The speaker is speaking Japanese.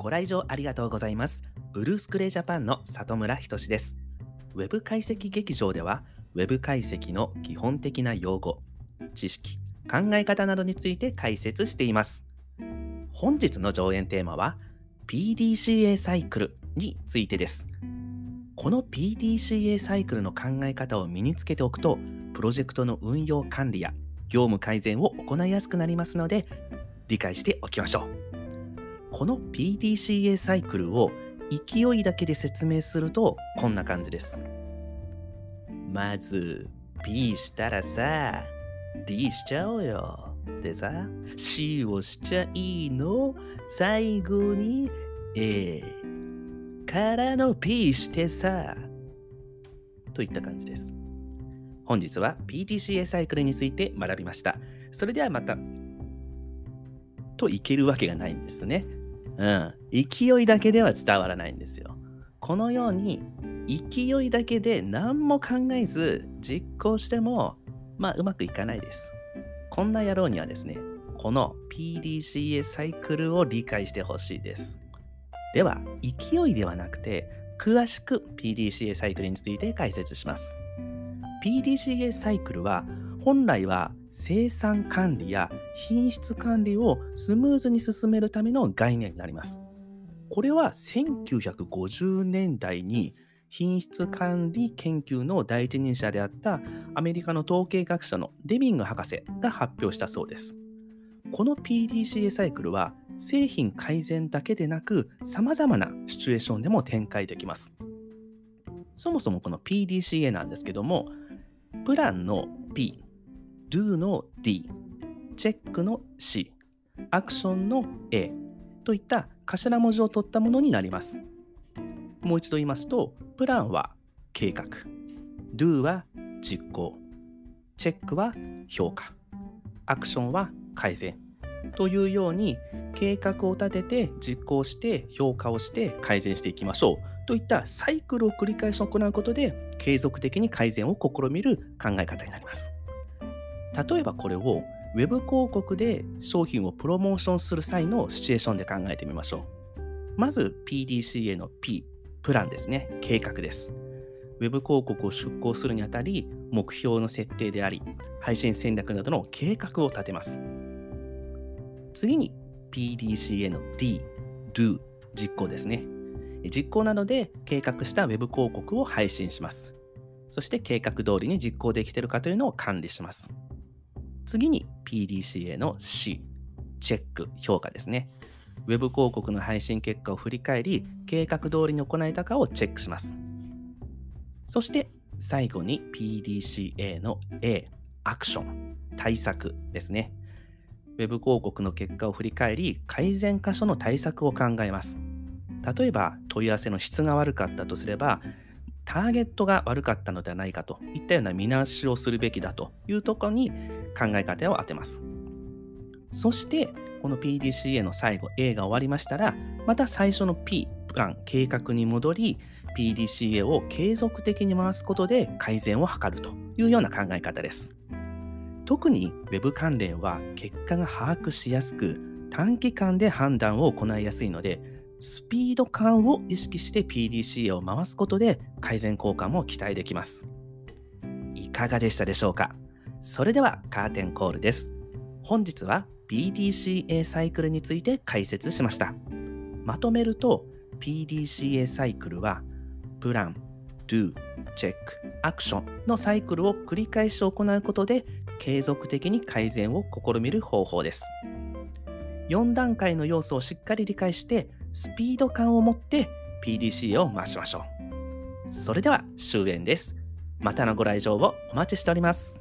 ご来場ありがとうございます。ブルースクレイジャパンの里村仁志です。ウェブ解析劇場では、ウェブ解析の基本的な用語、知識、考え方などについて解説しています。本日の上演テーマは、PDCA サイクルについてです。この PDCA サイクルの考え方を身につけておくと、プロジェクトの運用管理や業務改善を行いやすくなりますので、理解しておきましょう。この PDCA サイクルを勢いだけで説明するとこんな感じです。まず P したらさ D しちゃおうよ。でさ C をしちゃいいの？最後に A からの P してさといった感じです。本日は PDCA サイクルについて学びました。それではまたといけるわけがないんですね。うん。勢いだけでは伝わらないんですよ。このように勢いだけで何も考えず実行してもまあうまくいかないです。こんな野郎にはですね、この PDCA サイクルを理解してほしいです。では、勢いではなくて詳しく PDCA サイクルについて解説します。PDCA サイクルは本来は生産管理や品質管理をスムーズに進めるための概念になります。これは1950年代に品質管理研究の第一人者であったアメリカの統計学者のデビング博士が発表したそうです。この PDCA サイクルは製品改善だけでなく様々なシチュエーションでも展開できます。そもそもこの PDCA なんですけども、プランの P、Do の D、チェックの C、アクションの A といった頭文字を取ったものになります。もう一度言いますと、プランは計画、Do は実行、チェックは評価、アクションは改善。というように計画を立てて実行して評価をして改善していきましょう。といったサイクルを繰り返し行うことで継続的に改善を試みる考え方になります。例えばこれを Web 広告で商品をプロモーションする際のシチュエーションで考えてみましょう。まず PDCA の P、プランですね、計画です。Web 広告を出稿するにあたり、目標の設定であり、配信戦略などの計画を立てます。次に PDCA の D、Do、実行ですね。実行などで計画した Web 広告を配信します。そして計画通りに実行できているかというのを管理します。次に PDCA の C、チェック、評価ですね。Web 広告の配信結果を振り返り、計画通りに行えたかをチェックします。そして最後に PDCA の A、アクション、対策ですね。Web 広告の結果を振り返り、改善箇所の対策を考えます。例えば、問い合わせの質が悪かったとすれば、ターゲットが悪かったのではないかといったような見直しをするべきだというところに考え方を当てます。そして、この PDCA の最後 A が終わりましたら、また最初の P、プラン、計画に戻り、PDCA を継続的に回すことで改善を図るというような考え方です。特に Web 関連は結果が把握しやすく、短期間で判断を行いやすいので、スピード感を意識して PDCA を回すことで改善効果も期待できます。いかがでしたでしょうか？それではカーテンコールです。本日は PDCA サイクルについて解説しました。まとめると PDCA サイクルはプラン、Do、チェック、アクションのサイクルを繰り返し行うことで継続的に改善を試みる方法です。4段階の要素をしっかり理解してスピード感を持って PDCA を回しましょう。それでは終演です。またのご来場をお待ちしております。